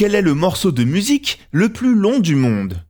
Quel est le morceau de musique le plus long du monde?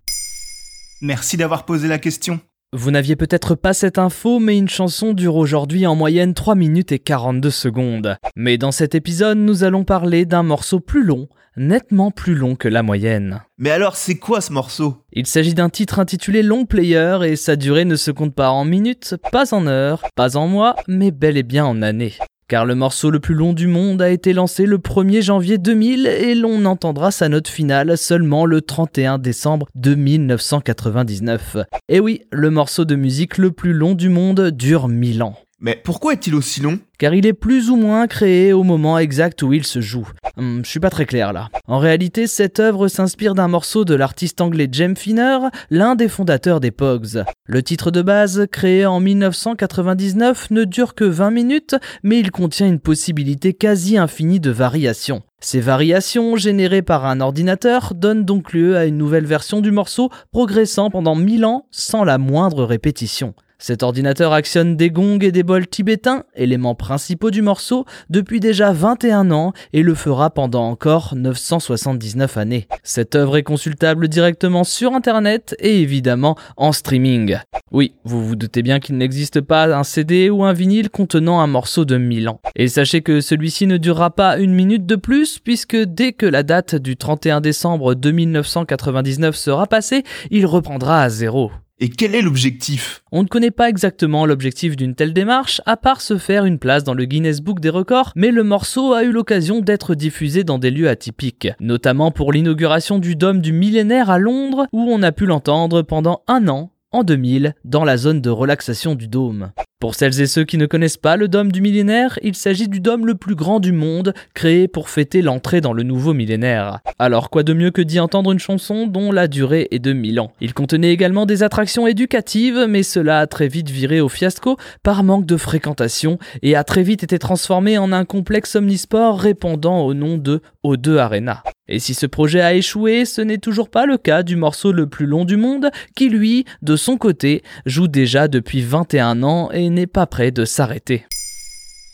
Merci d'avoir posé la question. Vous n'aviez peut-être pas cette info, mais une chanson dure aujourd'hui en moyenne 3 minutes et 42 secondes. Mais dans cet épisode, nous allons parler d'un morceau plus long, nettement plus long que la moyenne. Mais alors, c'est quoi ce morceau? Il s'agit d'un titre intitulé Long Player et sa durée ne se compte pas en minutes, pas en heures, pas en mois, mais bel et bien en années car le morceau le plus long du monde a été lancé le 1er janvier 2000 et l'on entendra sa note finale seulement le 31 décembre de 1999. Et oui, le morceau de musique le plus long du monde dure 1000 ans. Mais pourquoi est-il aussi long? Car il est plus ou moins créé au moment exact où il se joue. Hum, je suis pas très clair là. En réalité, cette œuvre s'inspire d'un morceau de l'artiste anglais Jem Finner, l'un des fondateurs des Pogs. Le titre de base, créé en 1999, ne dure que 20 minutes, mais il contient une possibilité quasi infinie de variations. Ces variations, générées par un ordinateur, donnent donc lieu à une nouvelle version du morceau, progressant pendant 1000 ans sans la moindre répétition. Cet ordinateur actionne des gongs et des bols tibétains, éléments principaux du morceau, depuis déjà 21 ans et le fera pendant encore 979 années. Cette œuvre est consultable directement sur internet et évidemment en streaming. Oui, vous vous doutez bien qu'il n'existe pas un CD ou un vinyle contenant un morceau de 1000 ans. Et sachez que celui-ci ne durera pas une minute de plus puisque dès que la date du 31 décembre 2999 sera passée, il reprendra à zéro. Et quel est l'objectif? On ne connaît pas exactement l'objectif d'une telle démarche, à part se faire une place dans le Guinness Book des records, mais le morceau a eu l'occasion d'être diffusé dans des lieux atypiques, notamment pour l'inauguration du Dôme du millénaire à Londres, où on a pu l'entendre pendant un an en 2000 dans la zone de relaxation du dôme. Pour celles et ceux qui ne connaissent pas le dôme du millénaire, il s'agit du dôme le plus grand du monde, créé pour fêter l'entrée dans le nouveau millénaire. Alors quoi de mieux que d'y entendre une chanson dont la durée est de 1000 ans? Il contenait également des attractions éducatives, mais cela a très vite viré au fiasco par manque de fréquentation et a très vite été transformé en un complexe omnisport répondant au nom de O2 Arena. Et si ce projet a échoué, ce n'est toujours pas le cas du morceau le plus long du monde, qui lui, de son côté, joue déjà depuis 21 ans et n'est pas prêt de s'arrêter.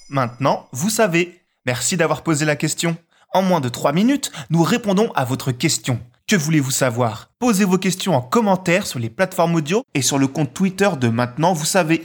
Maintenant, vous savez. Merci d'avoir posé la question. En moins de 3 minutes, nous répondons à votre question. Que voulez-vous savoir? Posez vos questions en commentaire sur les plateformes audio et sur le compte Twitter de Maintenant, vous savez.